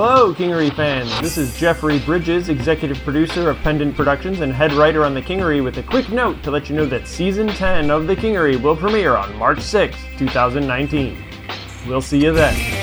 Hello, Kingery fans. This is Jeffrey Bridges, executive producer of Pendant Productions and head writer on The Kingery, with a quick note to let you know that season 10 of The Kingery will premiere on March 6, 2019. We'll see you then.